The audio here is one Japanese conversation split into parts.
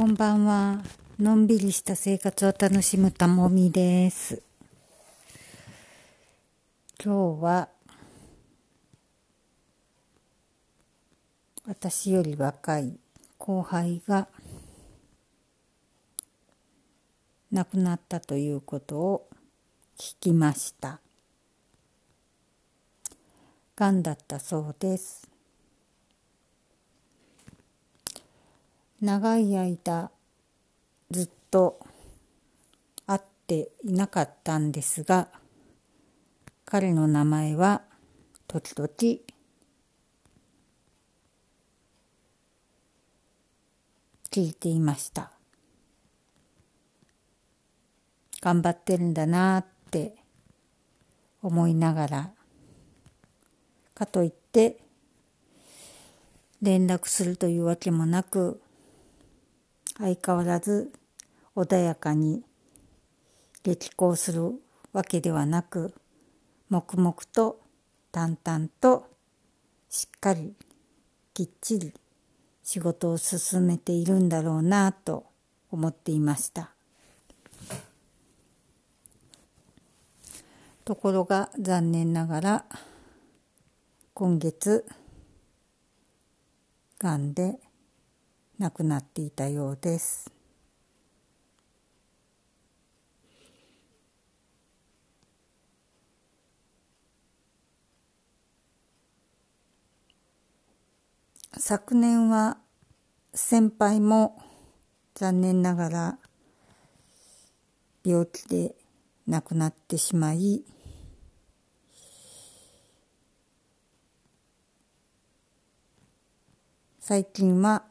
こんばんは。のんびりした生活を楽しむたもみです。今日は私より若い後輩が亡くなったということを聞きました。がんだったそうです。長い間ずっと会っていなかったんですが彼の名前は時々聞いていました。頑張ってるんだなって思いながらかといって連絡するというわけもなく相変わらず穏やかに激高するわけではなく黙々と淡々としっかりきっちり仕事を進めているんだろうなと思っていました。ところが残念ながら今月がんで亡くなっていたようです。昨年は先輩も残念ながら病気で亡くなってしまい最近は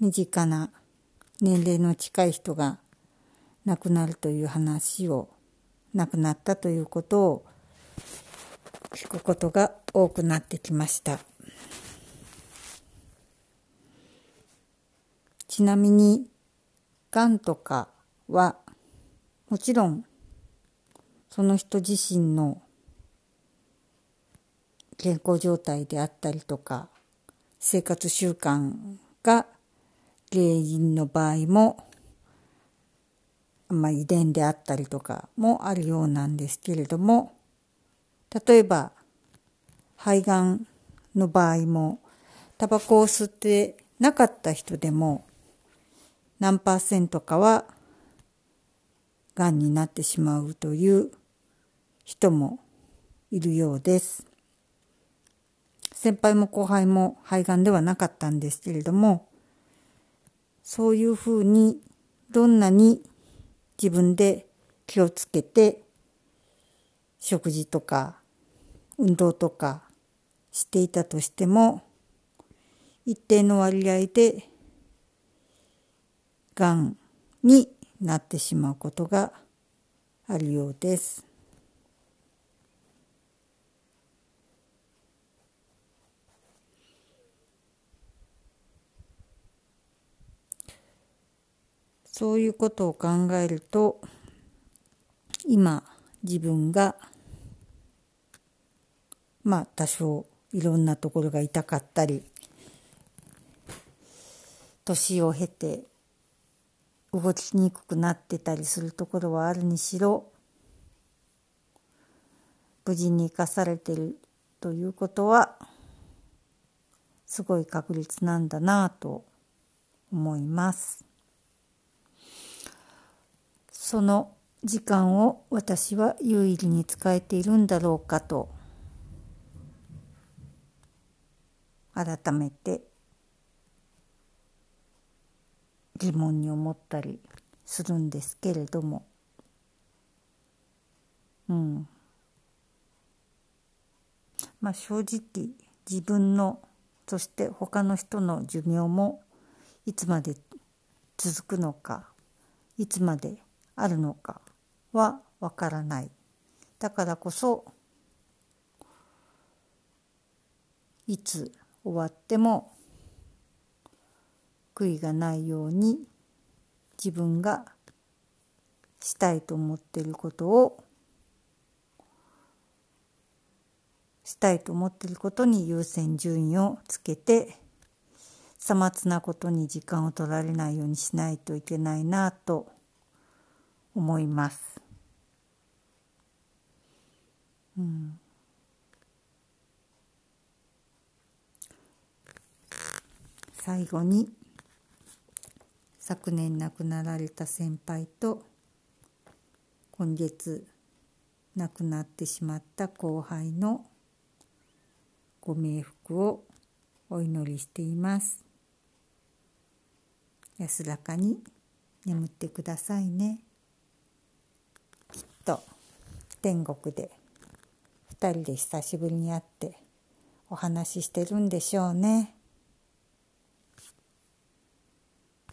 身近な年齢の近い人が亡くなるという話を亡くなったということを聞くことが多くなってきました。ちなみにがんとかはもちろんその人自身の健康状態であったりとか生活習慣が原因の場合も、まあ、遺伝であったりとかもあるようなんですけれども例えば肺がんの場合もタバコを吸ってなかった人でも何パーセントかはがんになってしまうという人もいるようです。先輩も後輩も肺がんではなかったんですけれどもそういうふうにどんなに自分で気をつけて食事とか運動とかしていたとしても一定の割合でがんになってしまうことがあるようです。そういうことを考えると今自分がまあ多少いろんなところが痛かったり年を経て動きにくくなってたりするところはあるにしろ無事に生かされてるということはすごい確率なんだなと思います。その時間を私は有意義に使えているんだろうかと改めて疑問に思ったりするんですけれども。うん。まあ正直自分のそして他の人の寿命もいつまで続くのかいつまであるのかはわからない。だからこそいつ終わっても悔いがないように自分がしたいと思っていることをしたいと思っていることに優先順位をつけてさまつなことに時間を取られないようにしないといけないなと思います。うん、最後に昨年亡くなられた先輩と今月亡くなってしまった後輩のご冥福をお祈りしています。安らかに眠ってくださいね。と天国で。2人で久しぶりに会ってお話ししてるんでしょうね。